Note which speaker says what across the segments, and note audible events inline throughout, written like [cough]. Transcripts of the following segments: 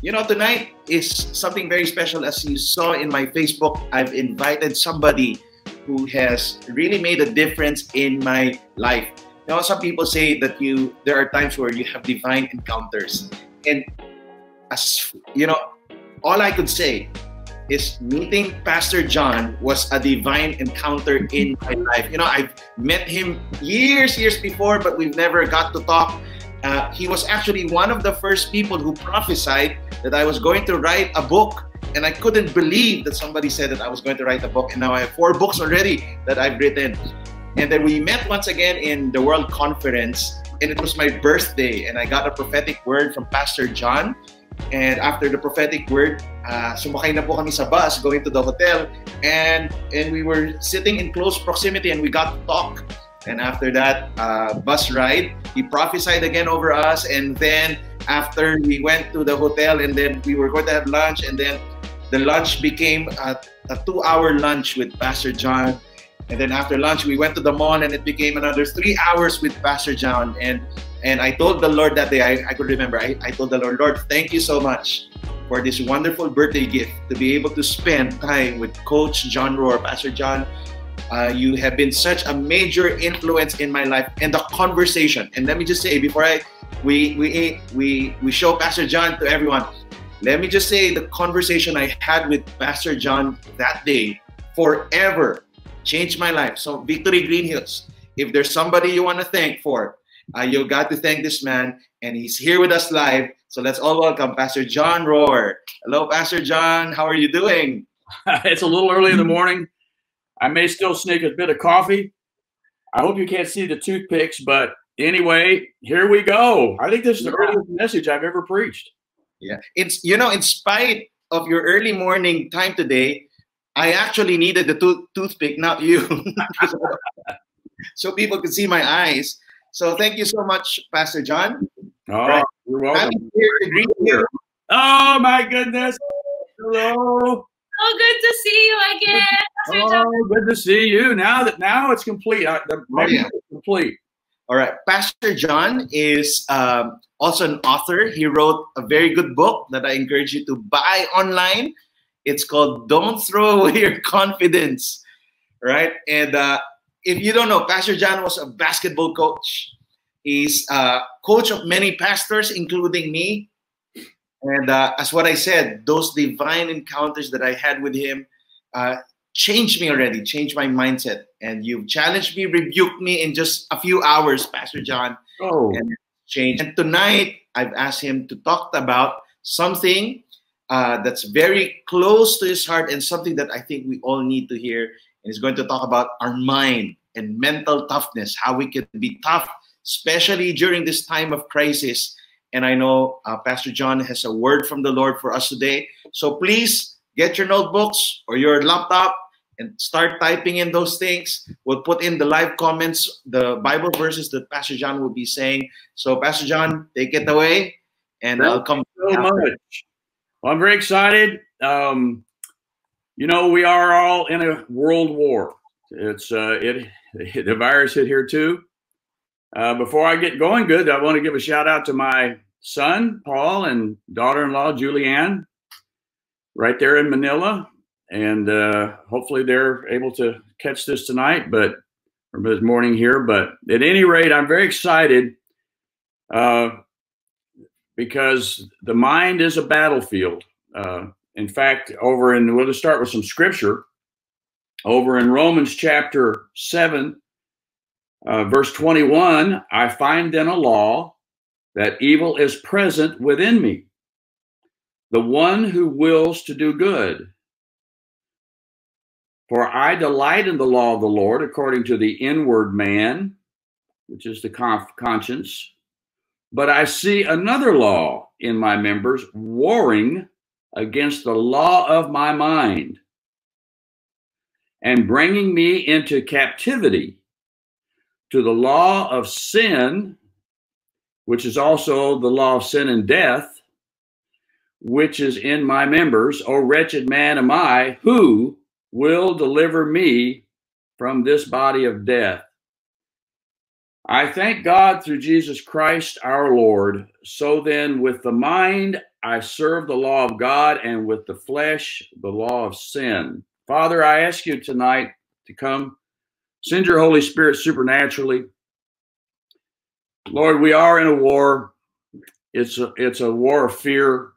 Speaker 1: you know, tonight is something very special. As you saw in my Facebook, I've invited somebody who has really made a difference in my life. You know, some people say that you there are times where you have divine encounters, and as you know, all I could say is meeting Pastor John was a divine encounter in my life. You know, I've met him years, years before, but we've never got to talk. Uh, he was actually one of the first people who prophesied that I was going to write a book. And I couldn't believe that somebody said that I was going to write a book. And now I have four books already that I've written. And then we met once again in the World Conference. And it was my birthday. And I got a prophetic word from Pastor John and after the prophetic word, uh, sumakay na po kami sa bus going to the hotel. And, and we were sitting in close proximity and we got to talk. And after that uh, bus ride, he prophesied again over us. And then after we went to the hotel and then we were going to have lunch. And then the lunch became a, a two hour lunch with Pastor John. And then after lunch, we went to the mall and it became another three hours with Pastor John. And and I told the Lord that day, I, I could remember, I, I told the Lord, Lord, thank you so much for this wonderful birthday gift to be able to spend time with Coach John Rohr, Pastor John. Uh, you have been such a major influence in my life and the conversation. And let me just say, before I we we we we show Pastor John to everyone, let me just say the conversation I had with Pastor John that day forever changed my life. So Victory Green Hills, if there's somebody you want to thank for uh, you got to thank this man, and he's here with us live. So let's all welcome Pastor John Rohr. Hello, Pastor John. How are you doing? [laughs]
Speaker 2: it's a little early in the morning. I may still sneak a bit of coffee. I hope you can't see the toothpicks, but anyway, here we go. I think this is the earliest message I've ever preached.
Speaker 1: Yeah, it's you know, in spite of your early morning time today, I actually needed the tooth- toothpick, not you, [laughs] so people could see my eyes. So thank you so much, Pastor John.
Speaker 2: Oh, right. you're welcome. I'm here to greet you. Oh my goodness. Hello.
Speaker 3: Oh, good to see you again.
Speaker 2: Oh, good to see you. Now that now it's complete. The oh, yeah. complete.
Speaker 1: All right. Pastor John is um, also an author. He wrote a very good book that I encourage you to buy online. It's called Don't Throw Away Your Confidence. Right. And uh, if you don't know, Pastor John was a basketball coach. He's a coach of many pastors, including me. And uh, as what I said, those divine encounters that I had with him uh, changed me already, changed my mindset. And you've challenged me, rebuked me in just a few hours, Pastor John.
Speaker 2: Oh.
Speaker 1: And changed. And tonight, I've asked him to talk about something uh, that's very close to his heart and something that I think we all need to hear and he's going to talk about our mind and mental toughness, how we can be tough, especially during this time of crisis. And I know uh, Pastor John has a word from the Lord for us today. So please get your notebooks or your laptop and start typing in those things. We'll put in the live comments, the Bible verses that Pastor John will be saying. So, Pastor John, take it away, and Thank I'll come.
Speaker 2: So much. Well, I'm very excited. Um, you know, we are all in a world war. It's uh, it [laughs] the virus hit here too. Uh, before I get going, good, I want to give a shout out to my son Paul and daughter-in-law Julianne, right there in Manila, and uh, hopefully they're able to catch this tonight, but or this morning here. But at any rate, I'm very excited uh, because the mind is a battlefield. Uh, in fact, over in, we'll just start with some scripture. Over in Romans chapter 7, uh, verse 21, I find then a law that evil is present within me, the one who wills to do good. For I delight in the law of the Lord according to the inward man, which is the conscience. But I see another law in my members warring against the law of my mind and bringing me into captivity to the law of sin, which is also the law of sin and death, which is in my members. O wretched man am I, who will deliver me from this body of death? I thank God through Jesus Christ our Lord. So then, with the mind I serve the law of God, and with the flesh, the law of sin. Father, I ask you tonight to come, send your Holy Spirit supernaturally. Lord, we are in a war. It's a, it's a war of fear.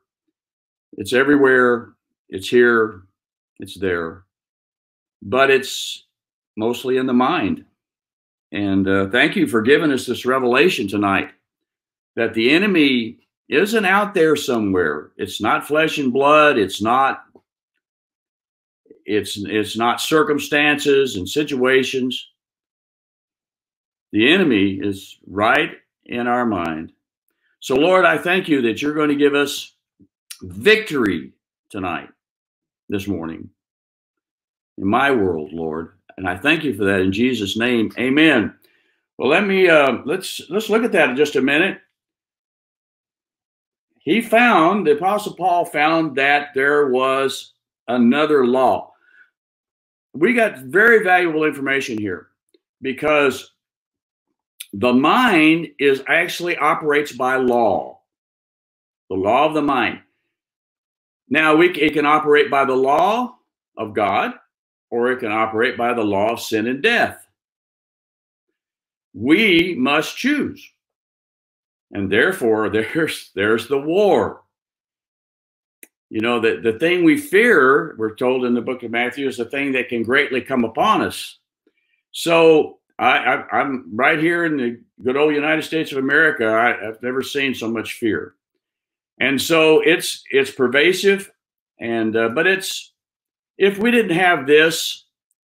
Speaker 2: It's everywhere. It's here. It's there. But it's mostly in the mind. And uh, thank you for giving us this revelation tonight that the enemy isn't out there somewhere. It's not flesh and blood. It's not. It's it's not circumstances and situations. The enemy is right in our mind. So, Lord, I thank you that you're going to give us victory tonight, this morning, in my world, Lord. And I thank you for that in Jesus' name. Amen. Well, let me uh, let's let's look at that in just a minute. He found the Apostle Paul found that there was another law. We got very valuable information here because the mind is actually operates by law, the law of the mind. Now we it can operate by the law of God, or it can operate by the law of sin and death. We must choose. And therefore, [laughs] there's there's the war. You know, the, the thing we fear, we're told in the book of Matthew, is the thing that can greatly come upon us. So I, I, am right here in the good old United States of America. I, I've never seen so much fear, and so it's it's pervasive. And uh, but it's if we didn't have this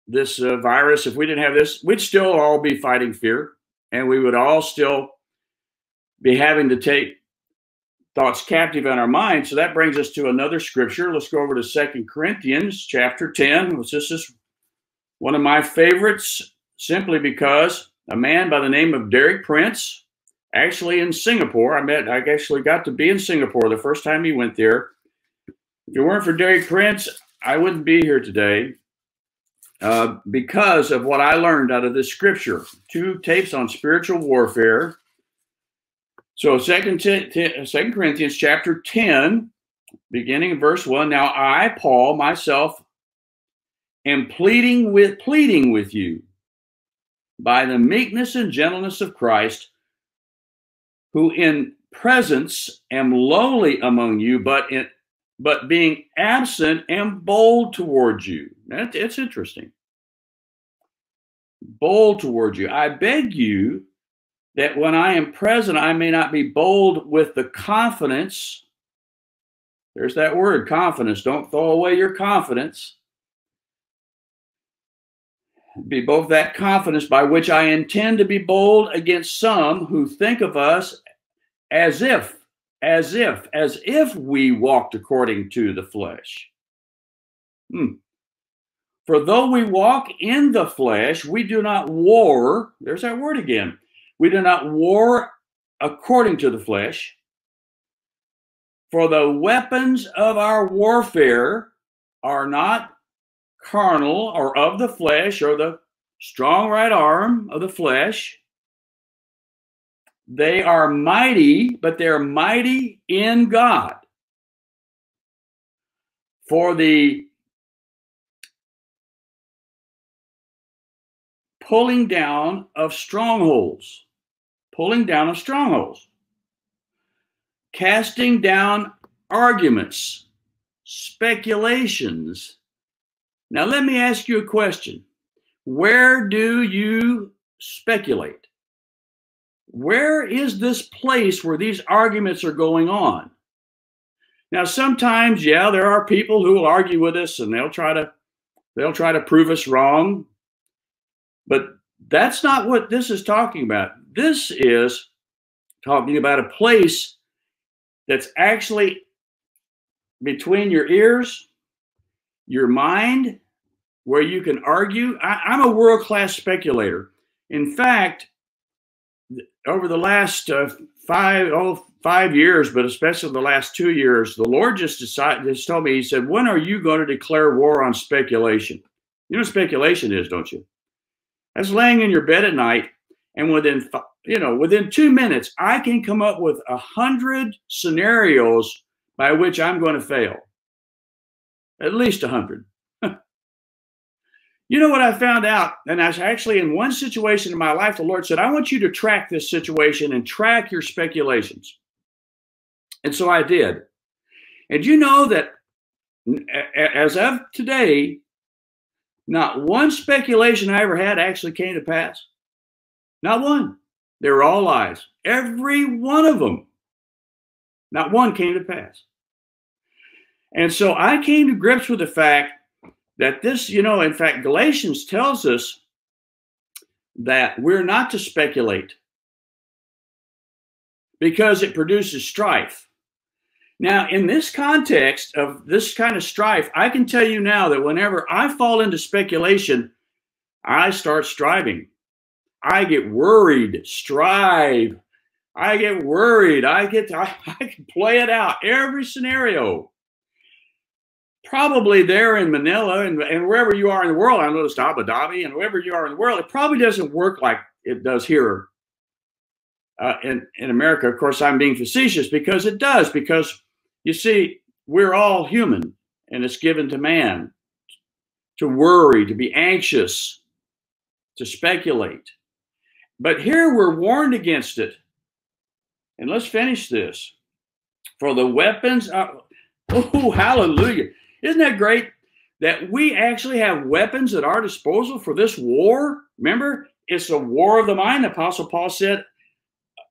Speaker 2: this uh, virus, if we didn't have this, we'd still all be fighting fear, and we would all still be having to take thoughts captive in our mind. So that brings us to another scripture. Let's go over to Second Corinthians chapter 10, which this is one of my favorites simply because a man by the name of Derek Prince, actually in Singapore, I met, I actually got to be in Singapore the first time he went there. If it weren't for Derek Prince, I wouldn't be here today uh, because of what I learned out of this scripture. Two tapes on spiritual warfare. So, Second, uh, Second Corinthians chapter 10, beginning in verse 1. Now, I, Paul, myself, am pleading with pleading with you by the meekness and gentleness of Christ, who in presence am lowly among you, but in but being absent am bold towards you. That, it's interesting. Bold towards you. I beg you that when I am present, I may not be bold with the confidence. There's that word, confidence. Don't throw away your confidence be both that confidence by which I intend to be bold against some who think of us as if, as if, as if we walked according to the flesh. Hmm. For though we walk in the flesh, we do not war. There's that word again. We do not war according to the flesh. For the weapons of our warfare are not carnal or of the flesh or the strong right arm of the flesh. They are mighty, but they're mighty in God. For the pulling down of strongholds, pulling down of strongholds, casting down arguments, speculations, now, let me ask you a question. Where do you speculate? Where is this place where these arguments are going on? Now, sometimes, yeah, there are people who will argue with us and they'll try to they'll try to prove us wrong. But that's not what this is talking about. This is talking about a place that's actually between your ears your mind where you can argue. I, am a world class speculator. In fact, over the last uh, five oh five years, but especially the last two years, the Lord just decided just told me. He said, "When are you going to declare war on speculation?" You know what speculation is, don't you? That's laying in your bed at night, and within you know within two minutes, I can come up with a hundred scenarios by which I'm going to fail. At least a 100. [laughs] you know what I found out? And I was actually in one situation in my life, the Lord said, I want you to track this situation and track your speculations. And so I did. And you know that as of today, not one speculation I ever had actually came to pass. Not one. They were all lies. Every one of them. Not one came to pass. And so I came to grips with the fact that this, you know, in fact, Galatians tells us that we're not to speculate because it produces strife. Now, in this context of this kind of strife, I can tell you now that whenever I fall into speculation, I start striving. I get worried, strive. I get worried. I get, I, [laughs] I can play it out every scenario. Probably there in Manila and, and wherever you are in the world, I noticed Abu Dhabi and wherever you are in the world, it probably doesn't work like it does here uh, in, in America. Of course, I'm being facetious because it does, because you see, we're all human, and it's given to man to worry, to be anxious, to speculate. But here we're warned against it. And let's finish this. For the weapons, of, oh, hallelujah. Isn't that great that we actually have weapons at our disposal for this war? Remember, it's a war of the mind. Apostle Paul said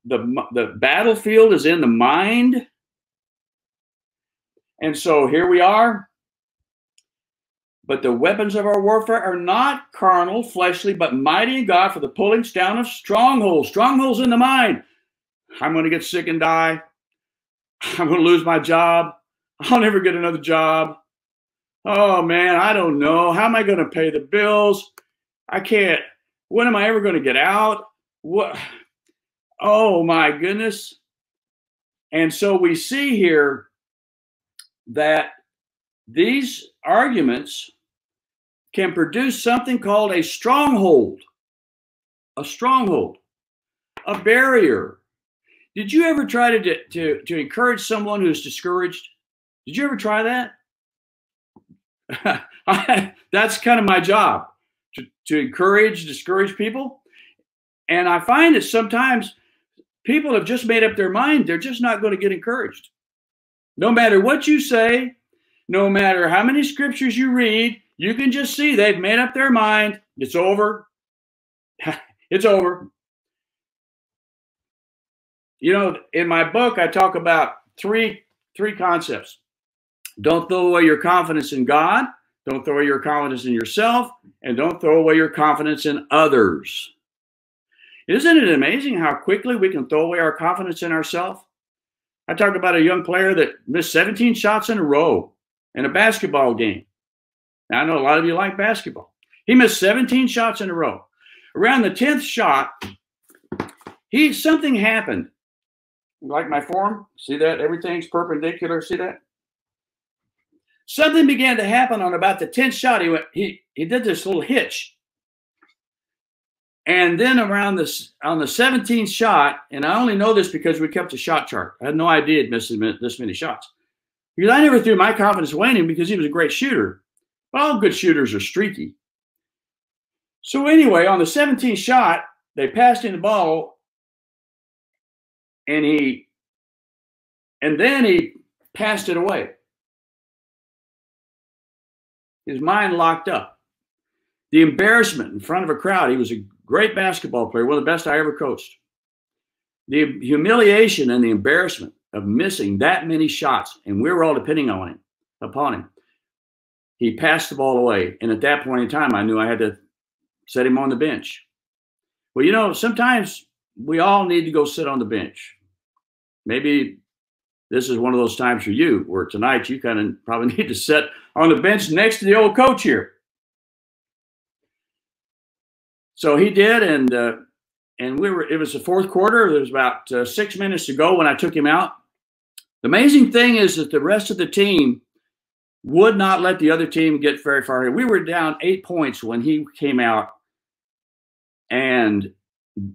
Speaker 2: the, the battlefield is in the mind. And so here we are. But the weapons of our warfare are not carnal, fleshly, but mighty in God for the pulling down of strongholds. Strongholds in the mind. I'm going to get sick and die. I'm going to lose my job. I'll never get another job. Oh man, I don't know. How am I going to pay the bills? I can't. When am I ever going to get out? What? Oh my goodness. And so we see here that these arguments can produce something called a stronghold, a stronghold, a barrier. Did you ever try to, to, to encourage someone who's discouraged? Did you ever try that? [laughs] that's kind of my job to, to encourage, discourage people. And I find that sometimes people have just made up their mind, they're just not going to get encouraged. No matter what you say, no matter how many scriptures you read, you can just see they've made up their mind. It's over. [laughs] it's over. You know, in my book, I talk about three three concepts. Don't throw away your confidence in God. Don't throw away your confidence in yourself, and don't throw away your confidence in others. Isn't it amazing how quickly we can throw away our confidence in ourselves? I talked about a young player that missed 17 shots in a row in a basketball game. Now, I know a lot of you like basketball. He missed 17 shots in a row. Around the 10th shot, he something happened. Like my form, see that everything's perpendicular. See that? Something began to happen on about the 10th shot. He went, he he did this little hitch. And then around this on the 17th shot, and I only know this because we kept a shot chart. I had no idea he'd missed this many shots. Because I never threw my confidence away because he was a great shooter. But all good shooters are streaky. So anyway, on the 17th shot, they passed him the ball, and he and then he passed it away. His mind locked up. The embarrassment in front of a crowd. He was a Great basketball player, one of the best I ever coached. The humiliation and the embarrassment of missing that many shots, and we were all depending on him, upon him. He passed the ball away, and at that point in time, I knew I had to set him on the bench. Well, you know, sometimes we all need to go sit on the bench. Maybe this is one of those times for you where tonight you kind of probably [laughs] need to sit on the bench next to the old coach here. So he did, and uh, and we were. It was the fourth quarter. There was about uh, six minutes to go when I took him out. The amazing thing is that the rest of the team would not let the other team get very far. We were down eight points when he came out, and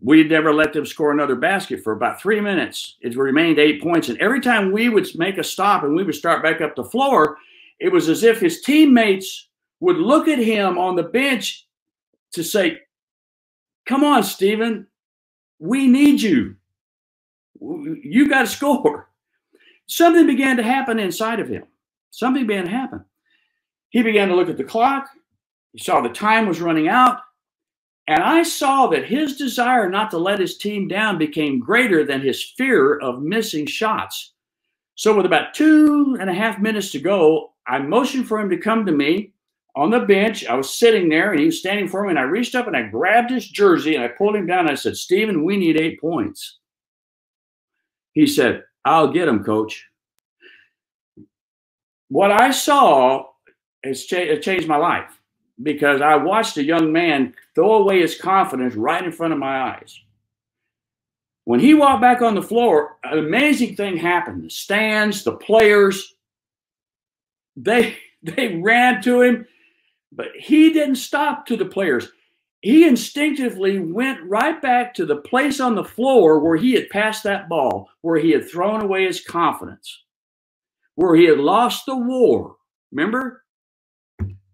Speaker 2: we never let them score another basket for about three minutes. It remained eight points. And every time we would make a stop and we would start back up the floor, it was as if his teammates would look at him on the bench to say, Come on, Stephen, we need you. You got to score. Something began to happen inside of him. Something began to happen. He began to look at the clock. He saw the time was running out. And I saw that his desire not to let his team down became greater than his fear of missing shots. So, with about two and a half minutes to go, I motioned for him to come to me on the bench. I was sitting there and he was standing for me. And I reached up and I grabbed his jersey and I pulled him down. And I said, Steven, we need eight points. He said, I'll get them, coach. What I saw has cha- changed my life because I watched a young man throw away his confidence right in front of my eyes. When he walked back on the floor, an amazing thing happened. The stands, the players, they [laughs] they ran to him, but he didn't stop to the players. He instinctively went right back to the place on the floor where he had passed that ball, where he had thrown away his confidence, where he had lost the war. Remember?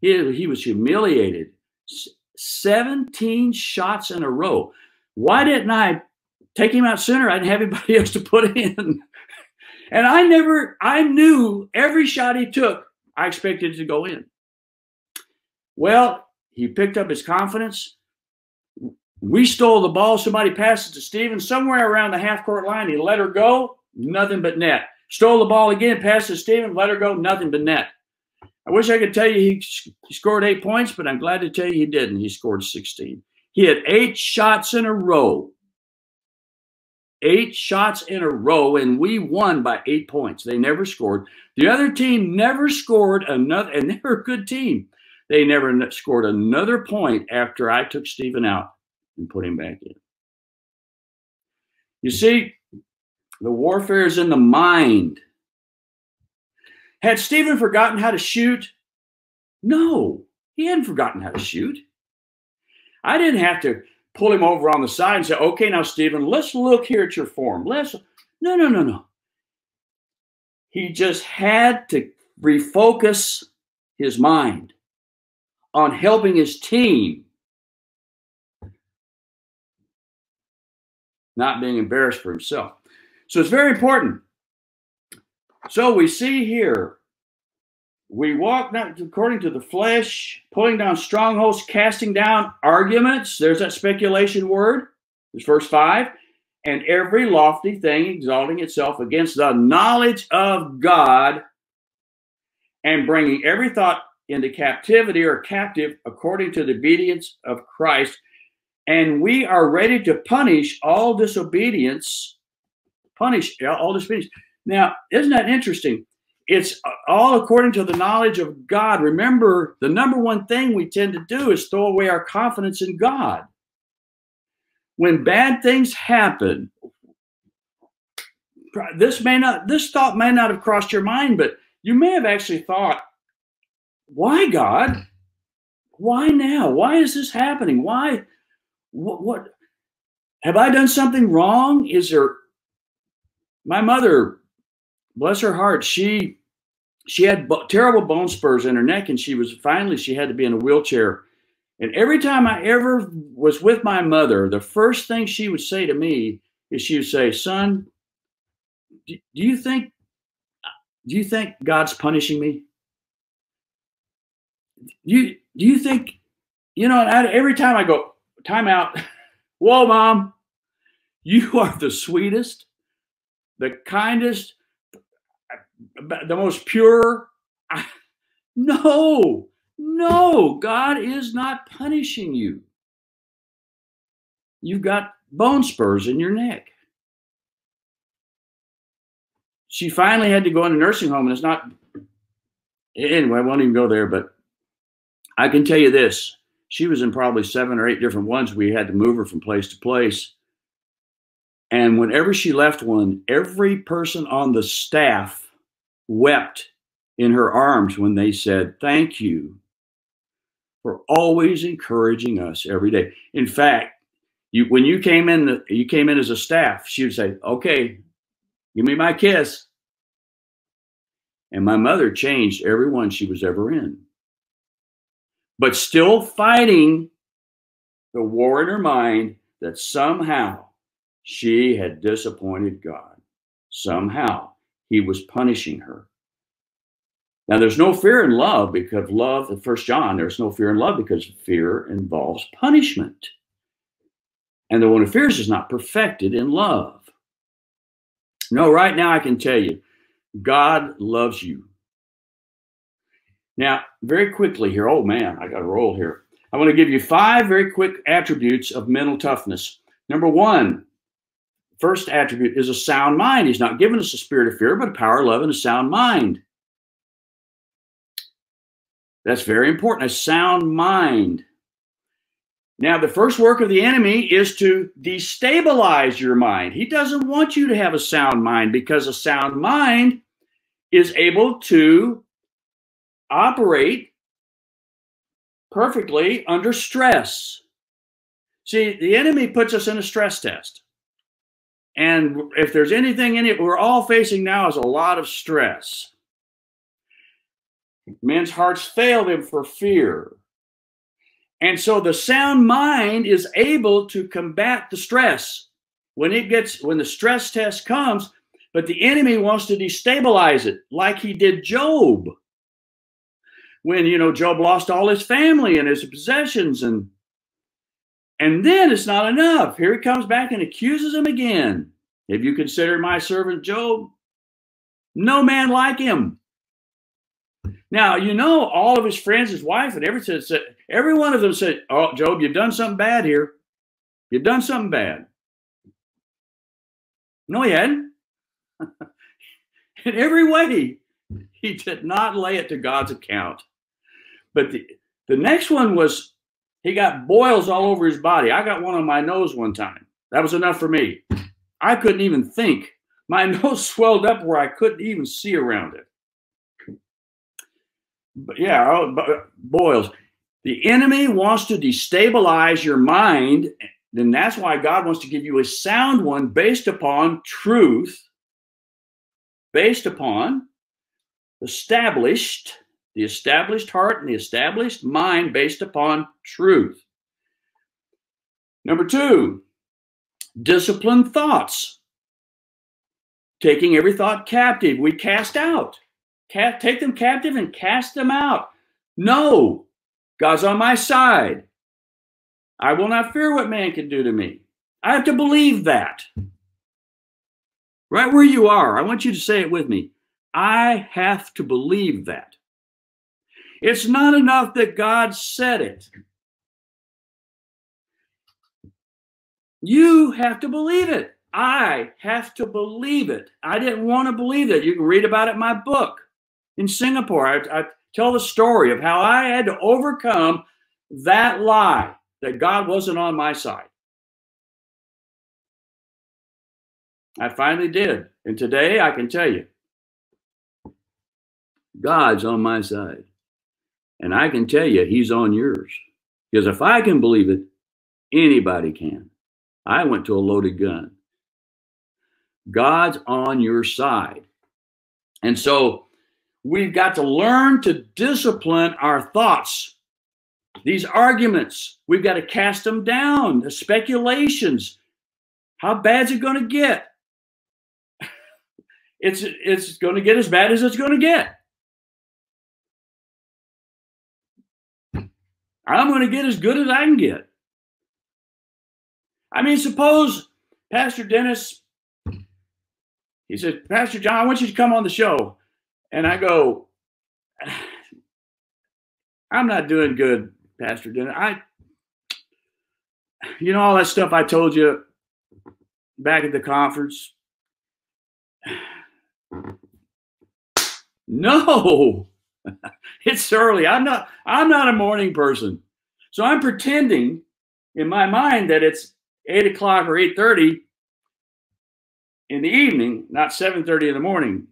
Speaker 2: He, he was humiliated. 17 shots in a row. Why didn't I take him out sooner? I didn't have anybody [laughs] else to put in. and I never, I knew every shot he took, I expected to go in. Well, he picked up his confidence. We stole the ball. Somebody passed it to Steven somewhere around the half court line. He let her go, nothing but net. Stole the ball again, passed to Steven, let her go, nothing but net. I wish I could tell you he, he scored eight points, but I'm glad to tell you he didn't. He scored 16. He had eight shots in a row. Eight shots in a row, and we won by eight points. They never scored. The other team never scored another, and [laughs] they were a good team. They never scored another point after I took Stephen out and put him back in. You see, the warfare is in the mind. Had Stephen forgotten how to shoot? No, he hadn't forgotten how to shoot. I didn't have to pull him over on the side and say, okay, now, Stephen, let's look here at your form. Let's, no, no, no, no. He just had to refocus his mind on helping his team, not being embarrassed for himself. So it's very important so we see here, we walk not according to the flesh, pulling down strongholds, casting down arguments. There's that speculation word. There's verse 5. And every lofty thing exalting itself against the knowledge of God and bringing every thought into captivity or captive according to the obedience of Christ. And we are ready to punish all disobedience, punish all disobedience now, isn't that interesting? It's all according to the knowledge of God. Remember, the number one thing we tend to do is throw away our confidence in God. When bad things happen, this may not, this thought may not have crossed your mind, but you may have actually thought, why God? Mm. Why now? Why is this happening? Why? What, what have I done something wrong? Is there my mother bless her heart, she she had terrible bone spurs in her neck, and she was finally she had to be in a wheelchair. And every time I ever was with my mother, the first thing she would say to me is she would say, "Son, do, do you think do you think God's punishing me? Do you do you think you know?" Every time I go, "Time out." [laughs] Whoa, mom, you [laughs] are the sweetest, the kindest, the most pure. [laughs] No, no, God is not punishing you. You've got bone spurs in your neck. She finally had to go in a nursing home, and it's not. Anyway, I won't even go there, but I can tell you this. She was in probably seven or eight different ones. We had to move her from place to place. And whenever she left one, every person on the staff wept in her arms when they said, Thank you for always encouraging us every day. In fact, You when you came in, you came in as a staff. She would say, "Okay, give me my kiss." And my mother changed every one she was ever in, but still fighting the war in her mind that somehow she had disappointed God. Somehow he was punishing her. Now, there's no fear in love because love, in First John, there's no fear in love because fear involves punishment. And the one who fears is not perfected in love. No, right now I can tell you, God loves you. Now, very quickly here, oh man, I got to roll here. I want to give you five very quick attributes of mental toughness. Number one, first attribute is a sound mind. He's not given us a spirit of fear, but a power, love, and a sound mind. That's very important. A sound mind. Now, the first work of the enemy is to destabilize your mind. He doesn't want you to have a sound mind because a sound mind is able to operate perfectly under stress. See, the enemy puts us in a stress test. And if there's anything in it we're all facing now is a lot of stress. Men's hearts fail them for fear. And so the sound mind is able to combat the stress when it gets when the stress test comes, but the enemy wants to destabilize it like he did Job. When you know Job lost all his family and his possessions and and then it's not enough. Here he comes back and accuses him again. Have you considered my servant Job? No man like him. Now, you know, all of his friends, his wife, and everything said, every one of them said, Oh, Job, you've done something bad here. You've done something bad. No, he hadn't. [laughs] In every way, he did not lay it to God's account. But the, the next one was he got boils all over his body. I got one on my nose one time. That was enough for me. I couldn't even think. My [laughs] nose swelled up where I couldn't even see around it But yeah, oh, uh, boils. The enemy wants to destabilize your mind. Then that's why God wants to give you a sound one based upon truth, based upon established, the established heart and the established mind based upon truth. Number two, disciplined thoughts. Taking every thought captive, we cast out take them captive and cast them out. No, God's on my side. I will not fear what man can do to me. I have to believe that. Right where you are, I want you to say it with me. I have to believe that. It's not enough that God said it. You have to believe it. I have to believe it. I didn't want to believe it. You can read about it in my book in Singapore. I, I tell the story of how I had to overcome that lie that God wasn't on my side. I finally did. And today I can tell you, God's on my side. And I can tell you, He's on yours. Because if I can believe it, anybody can. I went to a loaded gun. God's on your side. And so We've got to learn to discipline our thoughts. These arguments, we've got to cast them down. The speculations. How bad's it going to get? [laughs] It's it's going to get as bad as it's going to get. I'm going to get as good as I can get. I mean, suppose Pastor Dennis, he said, Pastor John, I want you to come on the show. And I go, I'm not doing good, Pastor Dennis. I, you know, all that stuff I told you back at the conference. [sighs] No, [laughs] it's early. I'm not. I'm not a morning person, so I'm pretending in my mind that it's eight o'clock or eight thirty in the evening, not seven thirty in the morning.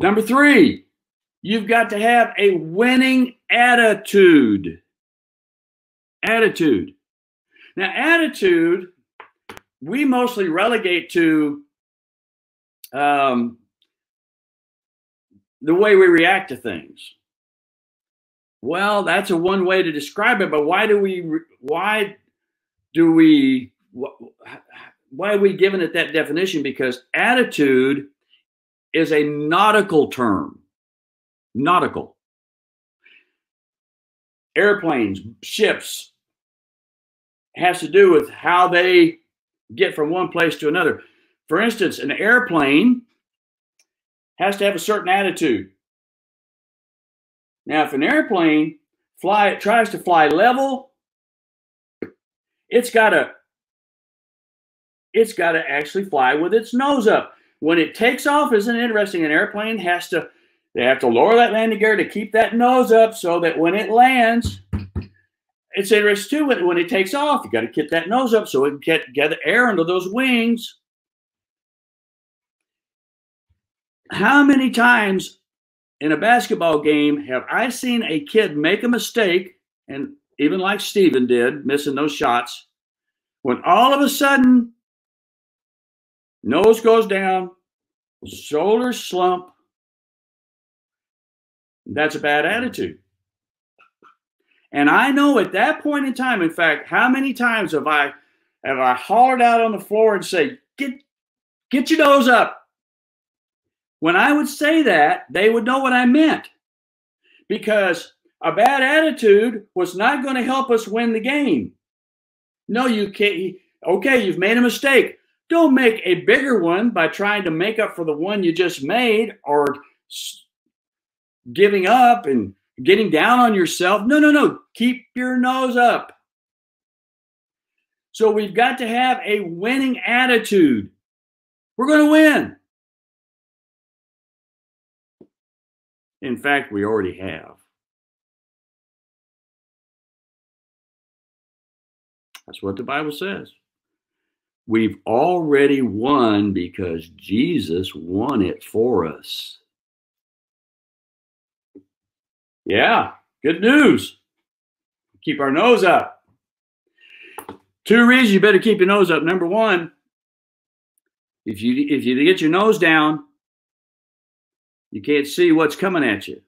Speaker 2: Number three, you've got to have a winning attitude. attitude. Now, attitude, we mostly relegate to um, the way we react to things. Well, that's a one way to describe it, but why do we, why do we, why are we giving it that definition? Because attitude is a nautical term. Nautical. Airplanes, ships, has to do with how they get from one place to another. For instance, an airplane has to have a certain attitude. Now, if an airplane fly tries to fly level, it's got to it's got to actually fly with its nose up. When it takes off, isn't it interesting? An airplane has to they have to lower that landing gear to keep that nose up so that when it lands, it's interesting too when, when it takes off, you got to get that nose up so it can get, get air under those wings. How many times in a basketball game have I seen a kid make a mistake, and even like Steven did, missing those shots, when all of a sudden nose goes down, shoulders slump, that's a bad attitude. And I know at that point in time, in fact, how many times have I have I hollered out on the floor and say, "Get get your nose up." When I would say that, they would know what I meant. Because a bad attitude was not going to help us win the game. No, you can't. Okay, you've made a mistake. Don't make a bigger one by trying to make up for the one you just made or giving up and getting down on yourself. No, no, no. Keep your nose up. So we've got to have a winning attitude. We're going to win. In fact, we already have. That's what the Bible says. We've already won because Jesus won it for us. Yeah, good news. Keep our nose up. Two reasons you better keep your nose up. Number one, if you if you get your nose down, you can't see what's coming at you.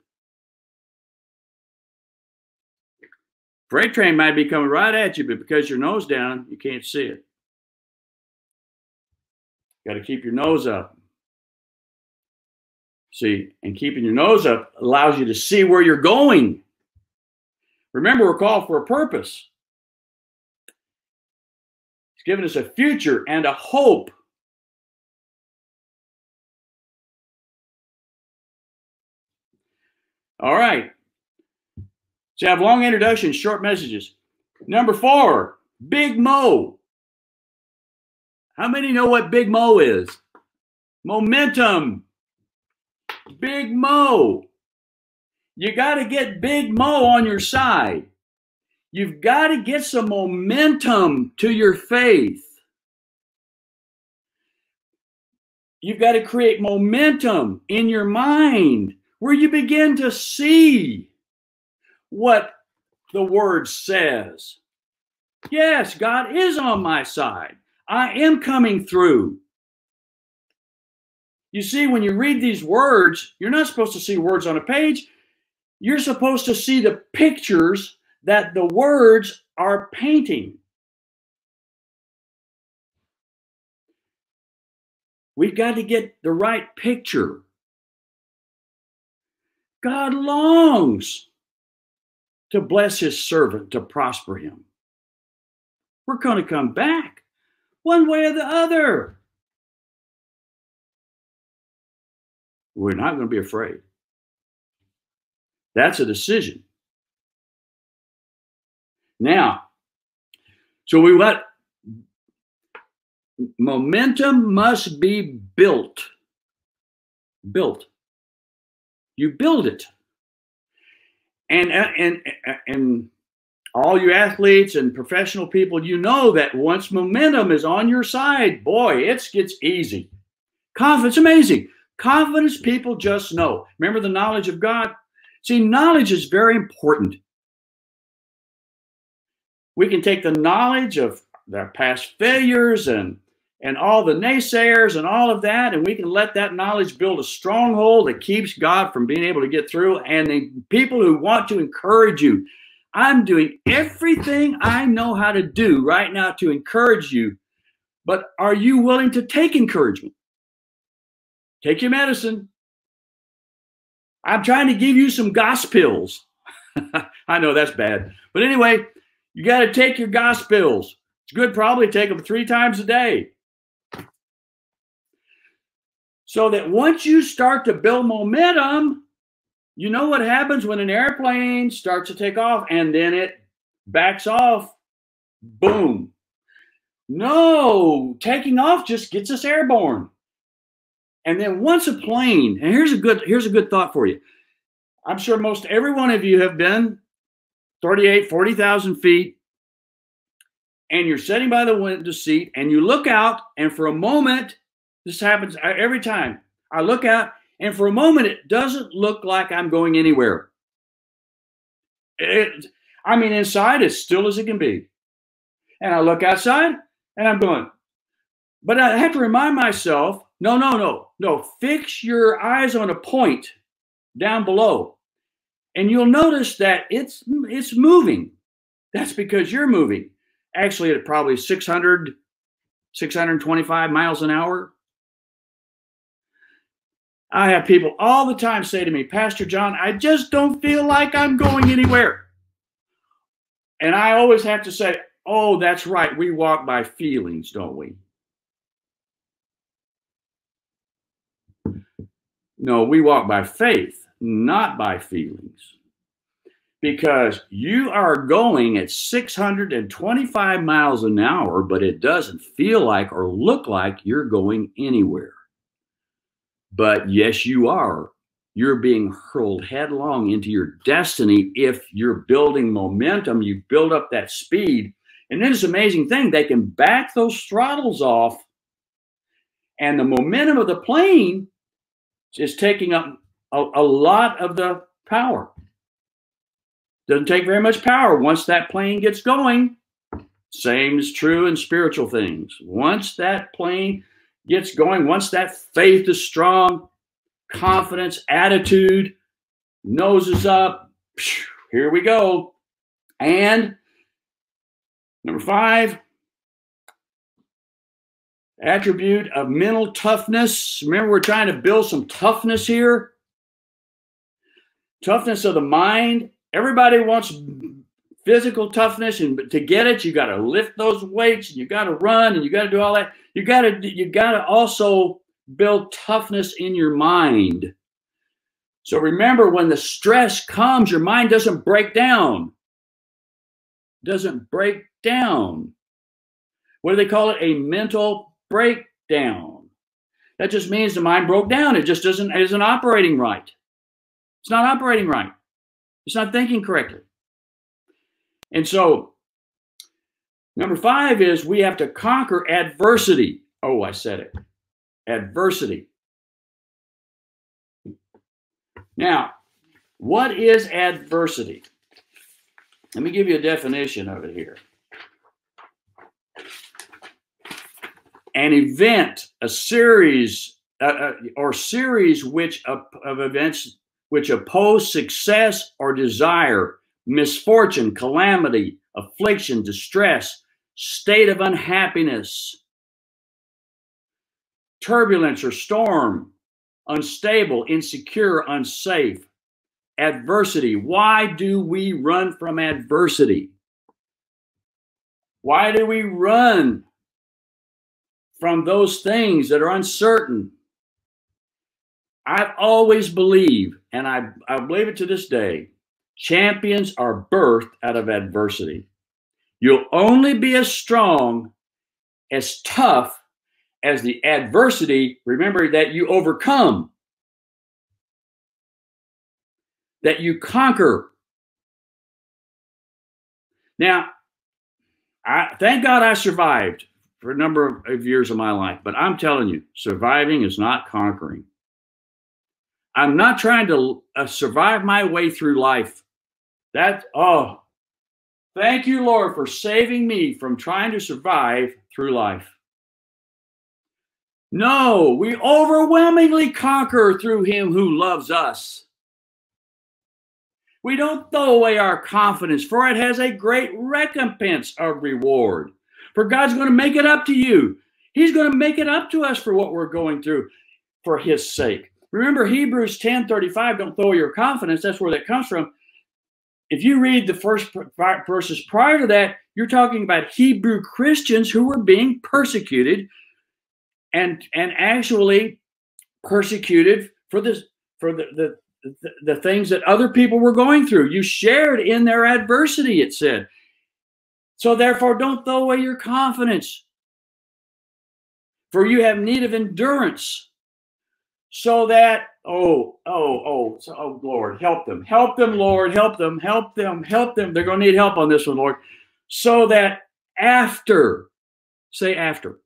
Speaker 2: Freight train might be coming right at you, but because your nose down, you can't see it. Got to keep your nose up. See, and keeping your nose up allows you to see where you're going. Remember, we're called for a purpose. He's given us a future and a hope. All right. So I have long introductions, short messages. Number four, Big Mo. How many know what Big Mo is? Momentum. Big Mo. You got to get Big Mo on your side. You've got to get some momentum to your faith. You've got to create momentum in your mind where you begin to see what the word says. Yes, God is on my side. I am coming through. You see, when you read these words, you're not supposed to see words on a page. You're supposed to see the pictures that the words are painting. We've got to get the right picture. God longs to bless his servant, to prosper him. We're going to come back one way or the other. We're not going to be afraid. That's a decision. Now, so we what? Momentum must be built. Built. You build it. And uh, and uh, and all you athletes and professional people, you know that once momentum is on your side, boy, it gets easy. Confidence, amazing. Confidence people just know. Remember the knowledge of God? See, knowledge is very important. we can take the knowledge of their past failures and and all the naysayers and all of that, and we can let that knowledge build a stronghold that keeps God from being able to get through. And the people who want to encourage you, I'm doing everything I know how to do right now to encourage you. But are you willing to take encouragement? Take your medicine. I'm trying to give you some pills. [laughs] I know that's bad. But anyway, you got to take your pills. It's good probably take them three times a day. So that once you start to build momentum, you know what happens when an airplane starts to take off and then it backs off. Boom. No, taking off just gets us airborne. And then once a plane, and here's a good here's a good thought for you. I'm sure most every one of you have been 38, 40,000 feet, and you're sitting by the window seat and you look out, and for a moment, this happens uh, every time. I look out, and for a moment, it doesn't look like I'm going anywhere. It, I mean, inside, it's still as it can be. And I look outside, and I'm going, but I have to remind myself no, no, no, no. Fix your eyes on a point down below, and you'll notice that it's it's moving. That's because you're moving. Actually, at probably 600, 625 miles an hour. I have people all the time say to me, Pastor John, I just don't feel like I'm going anywhere. And I always have to say, Oh, that's right. We walk by feelings, don't we? No, we walk by faith, not by feelings. Because you are going at 625 miles an hour, but it doesn't feel like or look like you're going anywhere. But yes, you are. You're being hurled headlong into your destiny if you're building momentum. You build up that speed. And then it's an amazing thing. They can back those throttles off, and the momentum of the plane is taking up a, a lot of the power. Doesn't take very much power once that plane gets going. Same is true in spiritual things. Once that plane gets going, once that faith is strong, confidence, attitude, noses up, here we go. And number five, attribute of mental toughness. Remember, we're trying to build some toughness here. Toughness of the mind. Everybody wants physical toughness, and to get it, you got to lift those weights, and you got to run, and you got to do all that. You got to you got to also build toughness in your mind. So remember, when the stress comes, your mind doesn't break down. Doesn't break down. What do they call it? A mental breakdown. That just means the mind broke down. It just doesn't isn't operating right. It's not operating right. It's not thinking correctly. And so, number five is we have to conquer adversity. Oh, I said it. Adversity. Now, what is adversity? Let me give you a definition of it here. an event, a series, uh, uh, or series which of, of events which oppose success or desire, misfortune, calamity, affliction, distress, state of unhappiness, turbulence or storm, unstable, insecure, unsafe, adversity. Why do we run from adversity? Why do we run from those things that are uncertain. I've always believed, and I, I believe it to this day, champions are birthed out of adversity. You'll only be as strong, as tough as the adversity, remember, that you overcome, that you conquer. Now, I thank God I survived for a number of years of my life. But I'm telling you, surviving is not conquering. I'm not trying to uh, survive my way through life. That, oh, Thank you, Lord, for saving me from trying to survive through life. No, we overwhelmingly conquer through him who loves us. We don't throw away our confidence, for it has a great recompense of reward. For God's going to make it up to you. He's going to make it up to us for what we're going through for his sake. Remember Hebrews 10 35, don't throw your confidence. That's where that comes from if you read the first verses prior to that, you're talking about Hebrew Christians who were being persecuted and and actually persecuted for this for the, the the, the things that other people were going through. You shared in their adversity, it said. So therefore, don't throw away your confidence. For you have need of endurance, so that Oh, oh, oh, so, oh, Lord, help them, help them, Lord, help them, help them, help them. They're going to need help on this one, Lord. So that after, say after,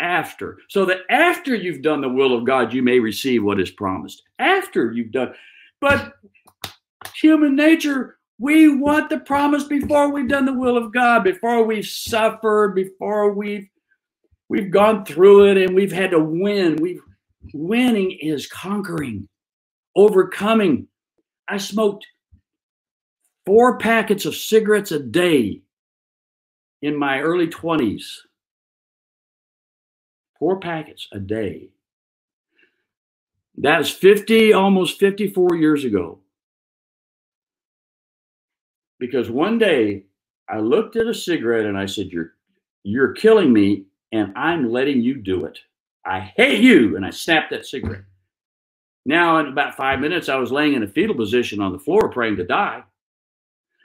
Speaker 2: after, so that after you've done the will of God, you may receive what is promised. After you've done, but human nature, we want the promise before we've done the will of God, before we've suffered, before we've we've gone through it and we've had to win. We've Winning is conquering, overcoming. I smoked four packets of cigarettes a day in my early 20s. Four packets a day. That's 50, almost 54 years ago. Because one day I looked at a cigarette and I said, You're you're killing me, and I'm letting you do it. I hate you. And I snapped that cigarette. Now, in about five minutes, I was laying in a fetal position on the floor praying to die.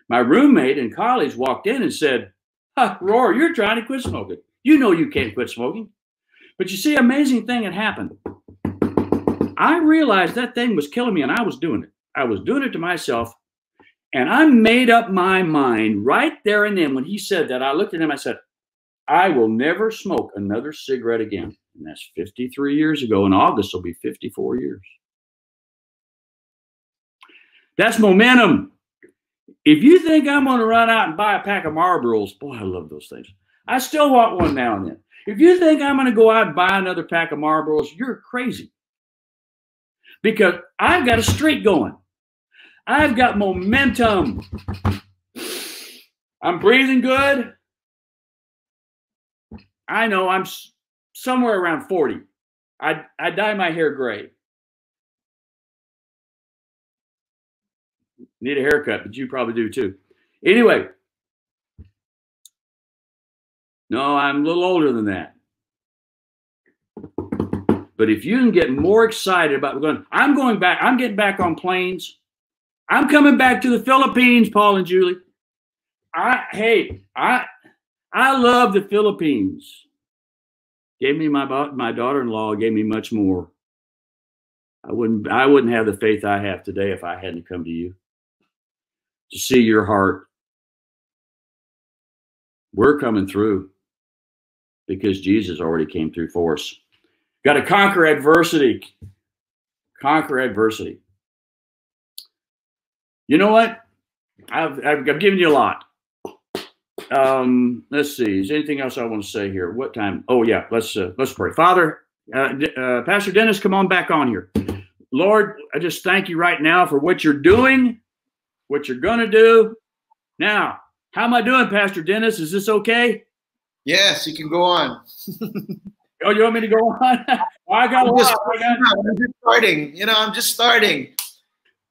Speaker 2: My roommate in college walked in and said, huh, Roar, you're trying to quit smoking. You know you can't quit smoking. But you see, amazing thing had happened. I realized that thing was killing me and I was doing it. I was doing it to myself. And I made up my mind right there and then when he said that. I looked at him, I said, I will never smoke another cigarette again. And that's 53 years ago. In August, it'll be 54 years. That's momentum. If you think I'm going to run out and buy a pack of Marlboros, boy, I love those things. I still want one now and then. If you think I'm going to go out and buy another pack of Marlboros, you're crazy. Because I've got a streak going. I've got momentum. I'm breathing good. I know I'm somewhere around 40. I I dye my hair gray. Need a haircut, but you probably do too. Anyway, no, I'm a little older than that. But if you can get more excited about going, I'm going back, I'm getting back on planes. I'm coming back to the Philippines, Paul and Julie. I hey, I I love the Philippines gave me my my daughter-in-law gave me much more. I wouldn't I wouldn't have the faith I have today if I hadn't come to you to see your heart. We're coming through because Jesus already came through for us. Got to conquer adversity. Conquer adversity. You know what? I've, I've, I've given you a lot um, let's see. Is anything else I want to say here? What time? Oh yeah, let's uh, let's pray. Father, uh, uh, Pastor Dennis, come on back on here. Lord, I just thank you right now for what you're doing, what you're gonna do. Now, how am I doing, Pastor Dennis? Is this okay?
Speaker 1: Yes, you can go on.
Speaker 2: oh, you want me to go on? [laughs] I got
Speaker 1: I'm just, got, I'm just starting. You know, I'm just starting.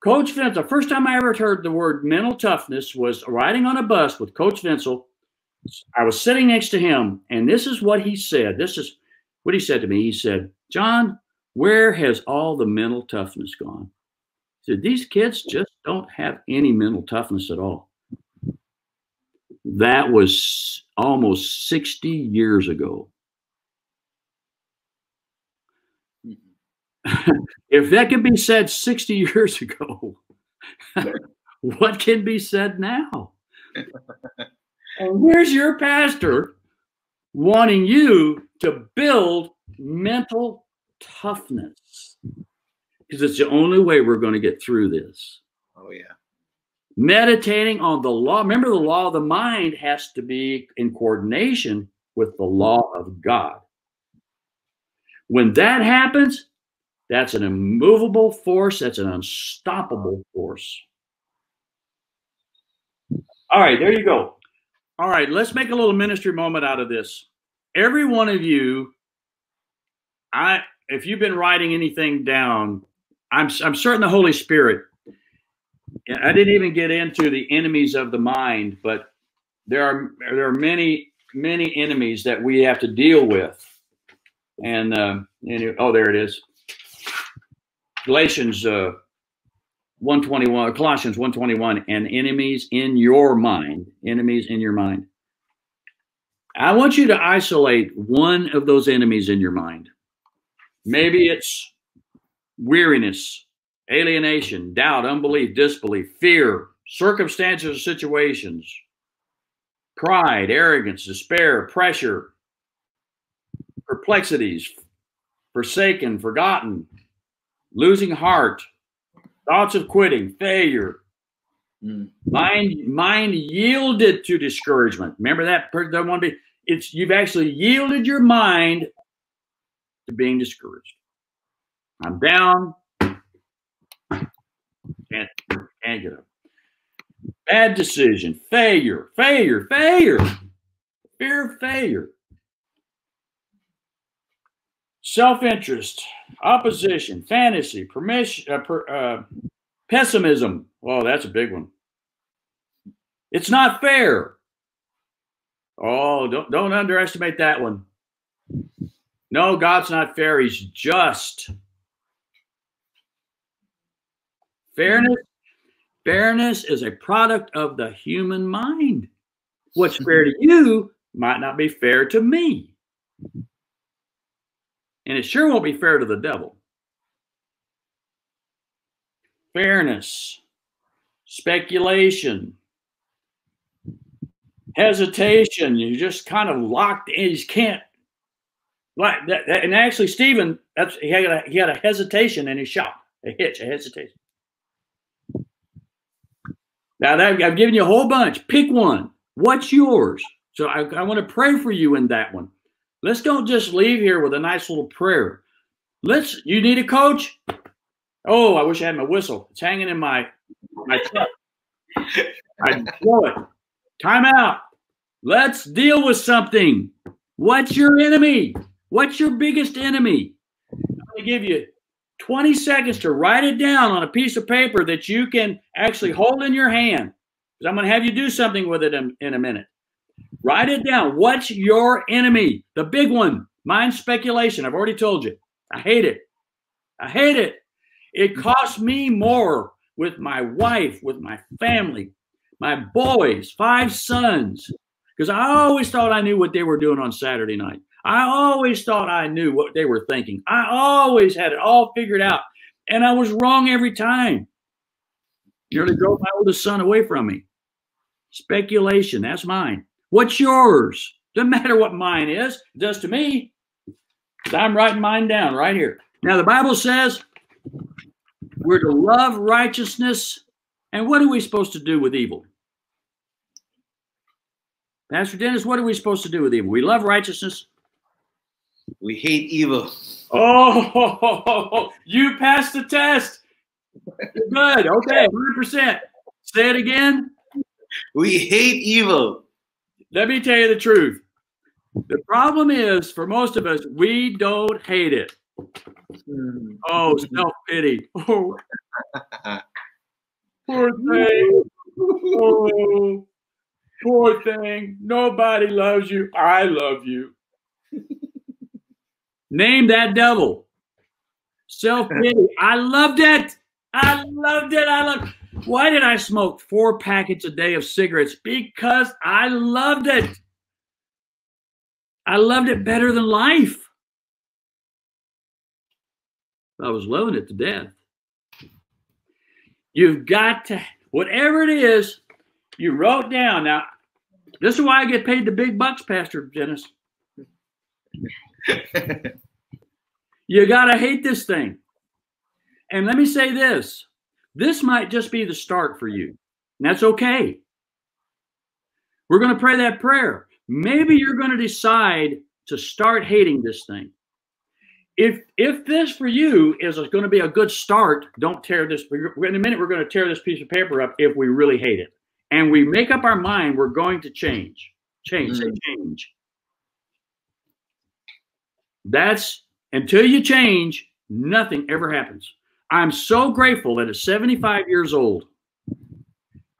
Speaker 2: Coach Vincel, the first time I ever heard the word mental toughness was riding on a bus with Coach Vincel I was sitting next to him, and this is what he said. This is what he said to me. He said, John, where has all the mental toughness gone? He said, These kids just don't have any mental toughness at all. That was almost 60 years ago. [laughs] if that can be said 60 years ago, [laughs] what can be said now? [laughs] And where's your pastor wanting you to build mental toughness? Because it's the only way we're going to get through this.
Speaker 1: Oh, yeah.
Speaker 2: meditating on the law. Remember, the law of the mind has to be in coordination with the law of God. When that happens, that's an immovable force, that's an unstoppable force. All right, there you go. All right, let's make a little ministry moment out of this. Every one of you, I if you've been writing anything down, I'm I'm certain the Holy Spirit. I didn't even get into the enemies of the mind, but there are there are many many enemies that we have to deal with. And, uh, and oh, there it is. Galatians uh, 121, Colossians 121, and enemies in your mind. Enemies in your mind. I want you to isolate one of those enemies in your mind. Maybe it's weariness, alienation, doubt, unbelief, disbelief, fear, circumstances or situations, pride, arrogance, despair, pressure, perplexities, forsaken, forgotten, losing heart, thoughts of quitting, failure. Mm. Mind, mind yielded to discouragement. Remember that person that to Be it's you've actually yielded your mind to being discouraged. I'm down. Can't can't get up. Bad decision, failure, failure, failure, fear of failure, self interest, opposition, fantasy, permission, uh, per, uh, pessimism. Well, that's a big one. It's not fair. Oh, don't, don't underestimate that one. No, God's not fair. He's just. Fairness Fairness is a product of the human mind. What's fair to you might not be fair to me. And it sure won't be fair to the devil. Fairness, speculation, hesitation. You just kind of locked in. You can't. Like that, and actually, Stephen, that's he had a, he had a hesitation in his shop, a hitch, a hesitation. Now that I've given you a whole bunch. Pick one. What's yours? So I, I want to pray for you in that one. Let's don't just leave here with a nice little prayer. Let's. You need a coach? Oh, I wish I had my whistle. It's hanging in my my truck. I blow it. Time out. Let's deal with something. What's your enemy? What's your biggest enemy? I'm going to give you 20 seconds to write it down on a piece of paper that you can actually hold in your hand. Because I'm going to have you do something with it in, in a minute. Write it down. What's your enemy? The big one. Mind speculation. I've already told you. I hate it. I hate it. It costs me more with my wife, with my family, my boys, five sons, because I always thought I knew what they were doing on Saturday night. I always thought I knew what they were thinking. I always had it all figured out. And I was wrong every time. Nearly drove my oldest son away from me. Speculation, that's mine. What's yours? Doesn't matter what mine is, it does to me. I'm writing mine down right here. Now, the Bible says we're to love righteousness. And what are we supposed to do with evil? Pastor Dennis, what are we supposed to do with evil? We love righteousness.
Speaker 1: We hate evil.
Speaker 2: Oh, [laughs] you passed the test. Good. Okay, 100%. Say it again.
Speaker 1: We hate evil.
Speaker 2: Let me tell you the truth. The problem is, for most of us, we don't hate it. Oh, self pity. Oh. [laughs] Poor thing. Oh, poor thing. Nobody loves you. I love you. Name that devil. Self pity. I loved it. I loved it. I loved. Why did I smoke four packets a day of cigarettes? Because I loved it. I loved it better than life. I was loving it to death. You've got to, whatever it is, you wrote down. Now, this is why I get paid the big bucks, Pastor Dennis. [laughs] you got to hate this thing. And let me say this this might just be the start for you. And that's okay. We're going to pray that prayer. Maybe you're going to decide to start hating this thing. If if this for you is going to be a good start, don't tear this. In a minute, we're going to tear this piece of paper up if we really hate it, and we make up our mind we're going to change. Change. Mm. Say change. That's until you change, nothing ever happens. I'm so grateful that at 75 years old,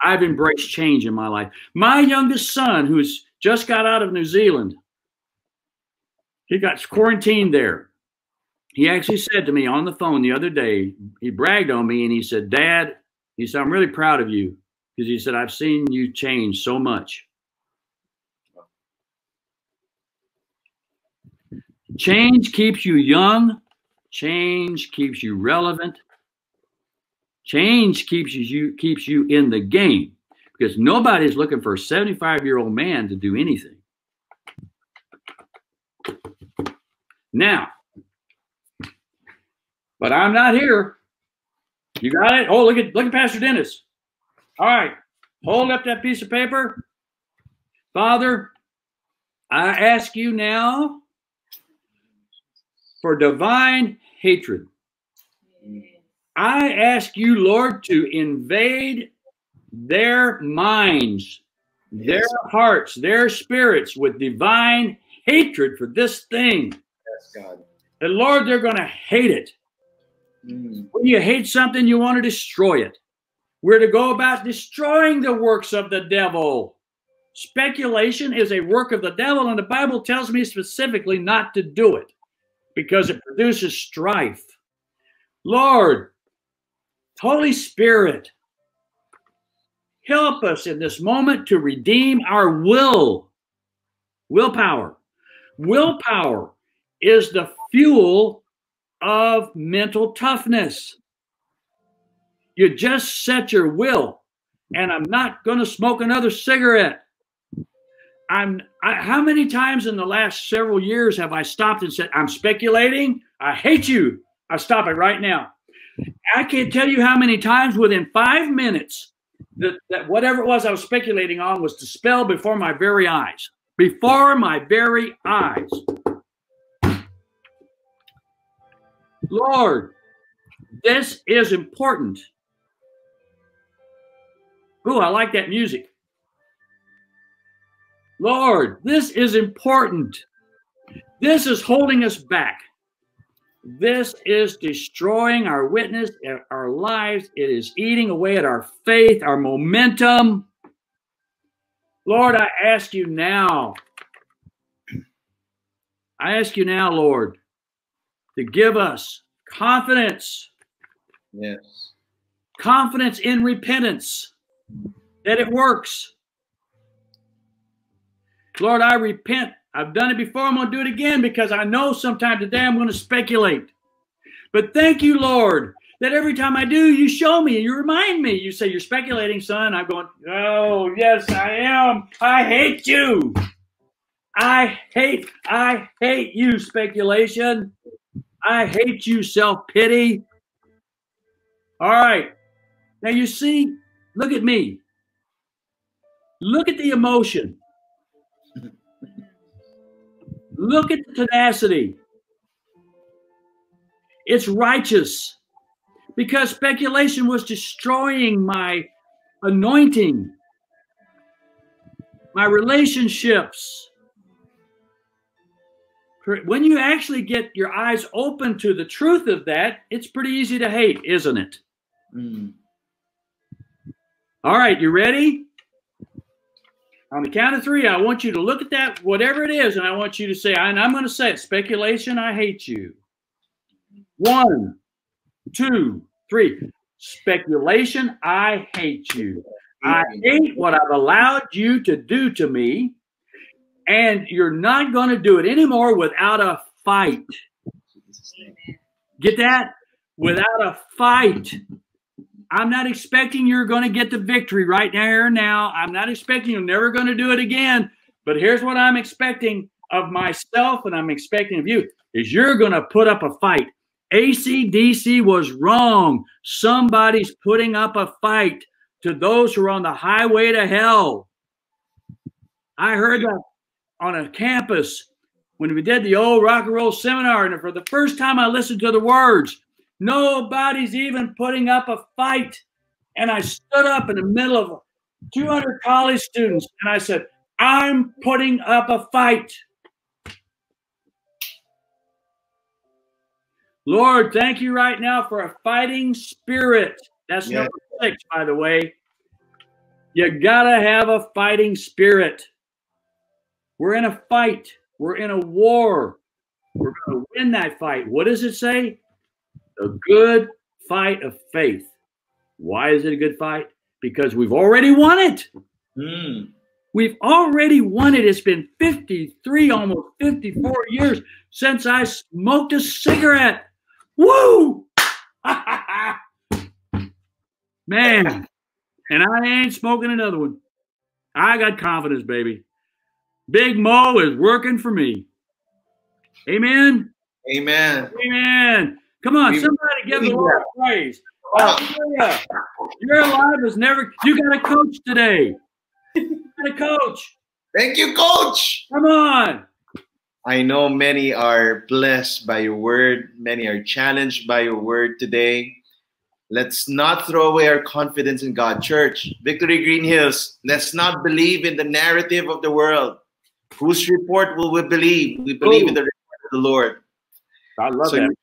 Speaker 2: I've embraced change in my life. My youngest son, who's just got out of New Zealand, he got quarantined there. He actually said to me on the phone the other day, he bragged on me and he said, Dad, he said, I'm really proud of you because he said, I've seen you change so much. Change keeps you young. Change keeps you relevant. Change keeps you keeps you in the game because nobody's looking for a 75 year old man to do anything. Now, but I'm not here. You got it? Oh, look at look at Pastor Dennis. All right. Hold up that piece of paper. Father, I ask you now for divine hatred. I ask you, Lord, to invade their minds, their hearts, their spirits with divine hatred for this thing. Yes, God. And Lord, they're going to hate it. Mm. When you hate something, you want to destroy it. We're to go about destroying the works of the devil. Speculation is a work of the devil, and the Bible tells me specifically not to do it because it produces strife. Lord, Holy Spirit, help us in this moment to redeem our will, willpower. Willpower is the fuel of mental toughness. You just set your will, and I'm not going to smoke another cigarette. I'm I, how many times in the last several years have I stopped and said, I'm speculating? I hate you. I stop it right now. I can't tell you how many times within five minutes that, that whatever it was I was speculating on was dispelled before my very eyes. Before my very eyes. Lord, this is important. Ooh, I like that music. Lord, this is important. This is holding us back. This is destroying our witness, our lives. It is eating away at our faith, our momentum. Lord, I ask you now, I ask you now, Lord, to give us confidence.
Speaker 1: Yes.
Speaker 2: Confidence in repentance that it works. Lord, I repent. I've done it before. I'm going to do it again because I know sometime today I'm going to speculate. But thank you, Lord, that every time I do, you show me and you remind me. You say, You're speculating, son. I'm going, Oh, yes, I am. I hate you. I hate, I hate you, speculation. I hate you, self pity. All right. Now you see, look at me. Look at the emotion. Look at the tenacity. It's righteous because speculation was destroying my anointing, my relationships. When you actually get your eyes open to the truth of that, it's pretty easy to hate, isn't it? Mm. All right, you ready? On the count of three, I want you to look at that, whatever it is, and I want you to say, and I'm going to say it speculation, I hate you. One, two, three. Speculation, I hate you. I hate what I've allowed you to do to me, and you're not going to do it anymore without a fight. Get that? Without a fight. I'm not expecting you're going to get the victory right there now. I'm not expecting you're never going to do it again. But here's what I'm expecting of myself and I'm expecting of you is you're going to put up a fight. ACDC was wrong. Somebody's putting up a fight. to those who are on the highway to hell. I heard that on a campus when we did the old rock and roll seminar, and for the first time I listened to the words, nobody's even putting up a fight. And I stood up in the middle of 200 college students and I said, I'm putting up a fight. Lord, thank you right now for a fighting spirit. That's yeah. number six, by the way. You gotta have a fighting spirit. We're in a fight. We're in a war. We're going to win that fight. What does it say? A good fight of faith. Why is it a good fight? Because we've already won it. Mm. We've already won it. It's been 53, almost 54 years since I smoked a cigarette. Woo! [laughs] Man, and I ain't smoking another one. I got confidence, baby. Big Mo is working for me. Amen.
Speaker 1: Amen.
Speaker 2: Amen. Come on, somebody give the Lord praise. Hallelujah. Your life is never, you got a coach today. You got a coach.
Speaker 1: Thank you, coach.
Speaker 2: Come on.
Speaker 1: I know many are blessed by your word, many are challenged by your word today. Let's not throw away our confidence in God. Church, Victory Green Hills, let's not believe in the narrative of the world. Whose report will we believe? We believe Ooh. in oh. the report of the Lord.
Speaker 2: I love so that.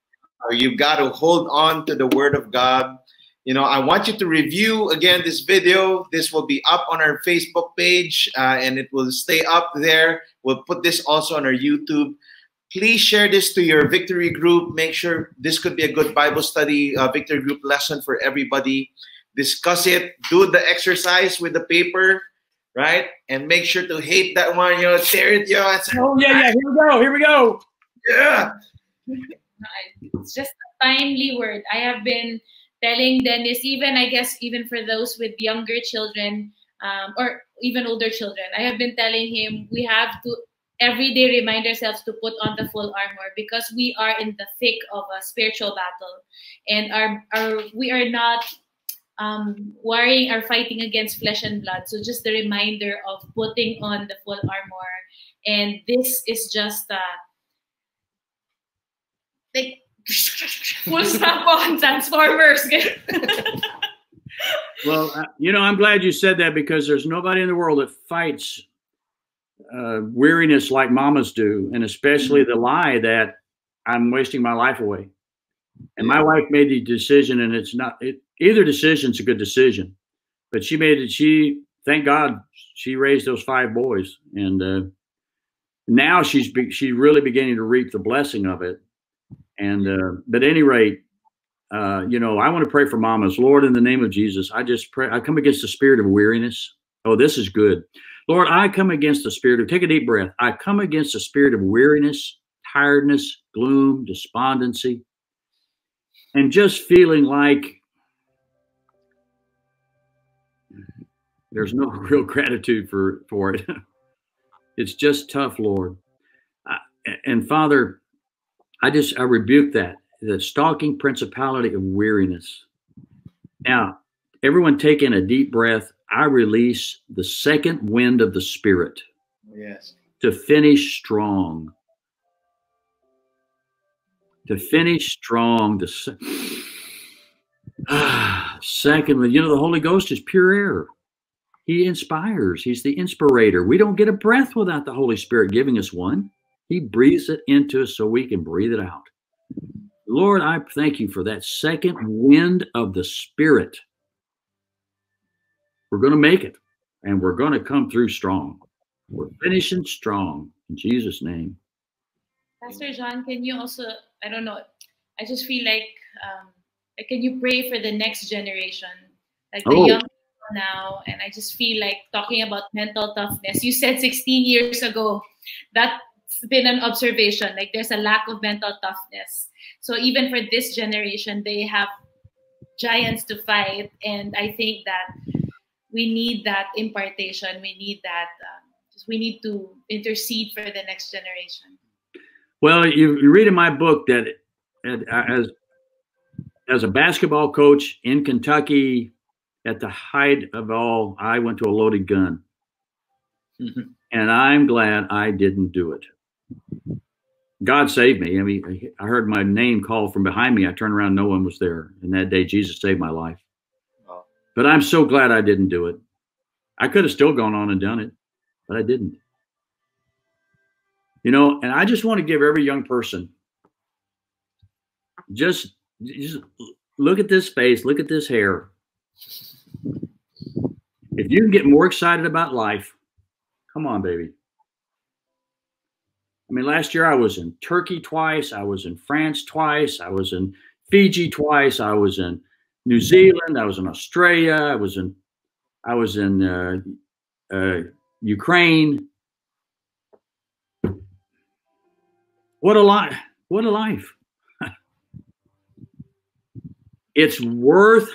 Speaker 1: You, you've got to hold on to the word of God. You know, I want you to review again this video. This will be up on our Facebook page uh, and it will stay up there. We'll put this also on our YouTube. Please share this to your victory group. Make sure this could be a good Bible study, uh, victory group lesson for everybody. Discuss it. Do the exercise with the paper right? And make sure to hate that one, you know, tear it, yo. Know,
Speaker 2: oh, yeah, yeah, here we go, here we go.
Speaker 1: Yeah.
Speaker 3: It's just a timely word. I have been telling Dennis, even I guess, even for those with younger children um, or even older children, I have been telling him we have to every day remind ourselves to put on the full armor because we are in the thick of a spiritual battle and our, our we are not um, worrying or fighting against flesh and blood. So just the reminder of putting on the full armor. And this is just uh, like [laughs] full stop on Transformers.
Speaker 2: well, uh, you know, I'm glad you said that because there's nobody in the world that fights uh, weariness like mamas do, and especially mm-hmm. the lie that I'm wasting my life away. And my wife made the decision, and it's not it, either decision's a good decision, but she made it. She thank God she raised those five boys, and uh, now she's be, she's really beginning to reap the blessing of it. And uh, but at any rate, uh, you know, I want to pray for mamas. Lord, in the name of Jesus, I just pray. I come against the spirit of weariness. Oh, this is good. Lord, I come against the spirit of, take a deep breath. I come against the spirit of weariness, tiredness, gloom, despondency, and just feeling like there's no [laughs] real gratitude for for it. [laughs] it's just tough, Lord. I, and Father, I just I rebuke that the stalking principality of weariness. Now, everyone take in a deep breath. I release the second wind of the Spirit.
Speaker 1: Yes.
Speaker 2: To finish strong. To finish strong. To [sighs] secondly, you know, the Holy Ghost is pure air. He inspires. He's the inspirator. We don't get a breath without the Holy Spirit giving us one. He breathes it into us so we can breathe it out. Lord, I thank you for that second wind of the Spirit. We're going to make it and we're going to come through strong. We're finishing strong in Jesus' name.
Speaker 3: Pastor John, can you also, I don't know, I just feel like, um, can you pray for the next generation? Like the oh. young now and i just feel like talking about mental toughness you said 16 years ago that's been an observation like there's a lack of mental toughness so even for this generation they have giants to fight and i think that we need that impartation we need that um, we need to intercede for the next generation
Speaker 2: well you, you read in my book that as as a basketball coach in kentucky at the height of all, I went to a loaded gun. And I'm glad I didn't do it. God saved me. I mean, I heard my name called from behind me. I turned around, no one was there. And that day, Jesus saved my life. Wow. But I'm so glad I didn't do it. I could have still gone on and done it, but I didn't. You know, and I just want to give every young person just, just look at this face, look at this hair. If you can get more excited about life, come on, baby. I mean, last year I was in Turkey twice, I was in France twice, I was in Fiji twice, I was in New Zealand, I was in Australia, I was in, I was in uh, uh, Ukraine. What a life! What a life! [laughs] it's worth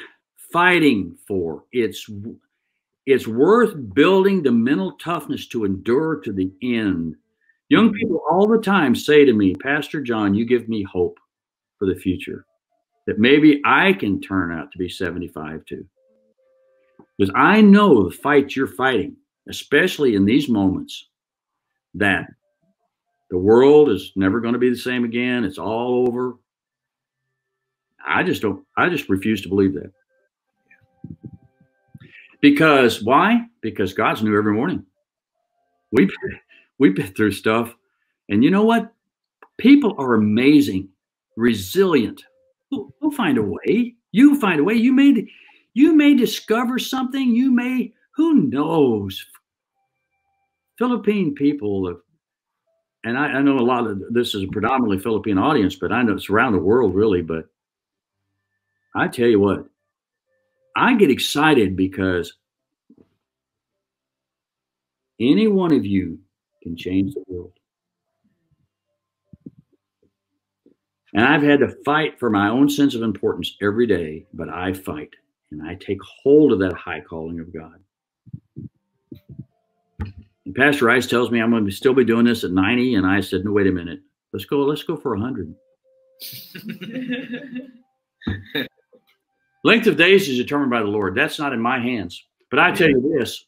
Speaker 2: fighting for. It's it's worth building the mental toughness to endure to the end. Young mm-hmm. people all the time say to me, Pastor John, you give me hope for the future that maybe I can turn out to be 75 too. Because I know the fight you're fighting, especially in these moments, that the world is never going to be the same again. It's all over. I just don't, I just refuse to believe that. Because why? Because God's new every morning. We've we've been through stuff, and you know what? People are amazing, resilient. We'll, we'll find a way. You find a way. You may you may discover something. You may who knows. Philippine people, and I, I know a lot of this is a predominantly Philippine audience, but I know it's around the world really. But I tell you what, I get excited because any one of you can change the world. And I've had to fight for my own sense of importance every day, but I fight and I take hold of that high calling of God. And Pastor Rice tells me I'm going to still be doing this at 90. And I said, no, wait a minute. Let's go, let's go for 100. [laughs] Length of days is determined by the Lord. That's not in my hands. But I tell you this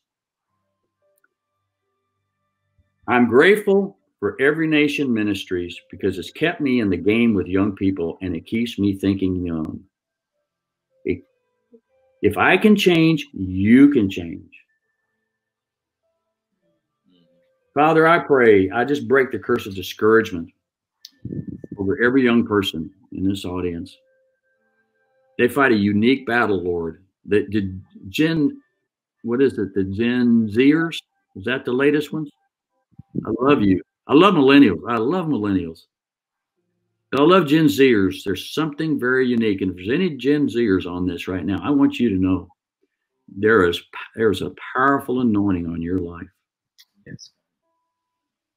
Speaker 2: I'm grateful for Every Nation Ministries because it's kept me in the game with young people and it keeps me thinking young. It, if I can change, you can change. Father, I pray, I just break the curse of discouragement over every young person in this audience. They fight a unique battle, Lord. That did Gen, what is it? The Gen Zers? Is that the latest ones? I love you. I love millennials. I love millennials. But I love Gen Zers. There's something very unique. And if there's any Gen Zers on this right now, I want you to know there is there's a powerful anointing on your life. Yes.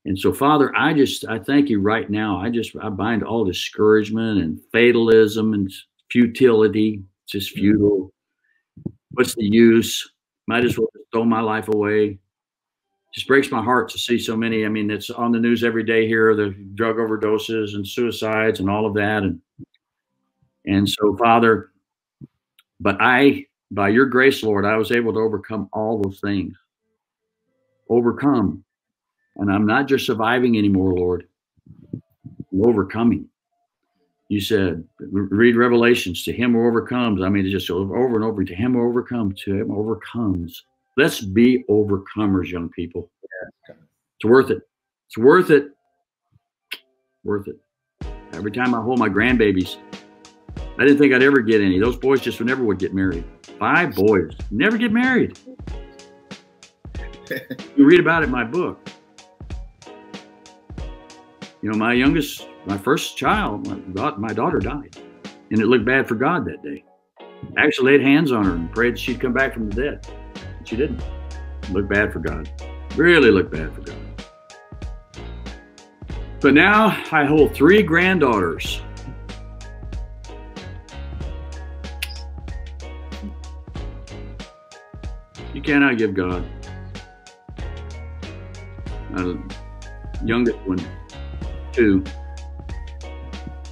Speaker 2: And so, Father, I just I thank you right now. I just I bind all discouragement and fatalism and futility. It's just mm-hmm. futile. What's the use? Might as well throw my life away. Just breaks my heart to see so many. I mean, it's on the news every day here, the drug overdoses and suicides and all of that. And and so, Father, but I, by your grace, Lord, I was able to overcome all those things. Overcome. And I'm not just surviving anymore, Lord. I'm overcoming you said read revelations to him who overcomes i mean just over and over to him who overcomes to him overcomes let's be overcomers young people. It's worth it. It's worth it. Worth it. Every time i hold my grandbabies i didn't think i'd ever get any. Those boys just never would get married. Five boys never get married. [laughs] You read about it in my book. You know my youngest my first child, my, my daughter died, and it looked bad for God that day. I actually laid hands on her and prayed she'd come back from the dead. She didn't. Look bad for God. Really looked bad for God. But now I hold three granddaughters. You cannot give God. My youngest one, two,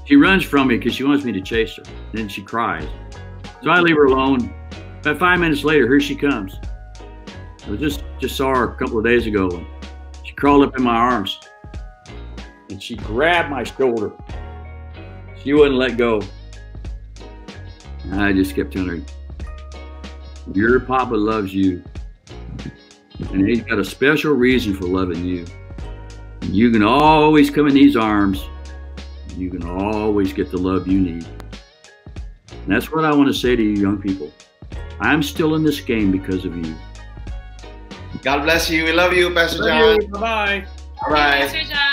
Speaker 2: she runs from me because she wants me to chase her. Then she cries. So I leave her alone. About five minutes later, here she comes. I just just saw her a couple of days ago. And she crawled up in my arms and she grabbed my shoulder. She wouldn't let go. And I just kept telling her, Your papa loves you. And he's got a special reason for loving you. You can always come in these arms. You can always get the love you need. And that's what I want to say to you, young people. I'm still in this game because of you.
Speaker 1: God bless you. We love you, Pastor
Speaker 2: Love
Speaker 1: John.
Speaker 2: you. Bye bye.
Speaker 1: Bye.
Speaker 3: Pastor John.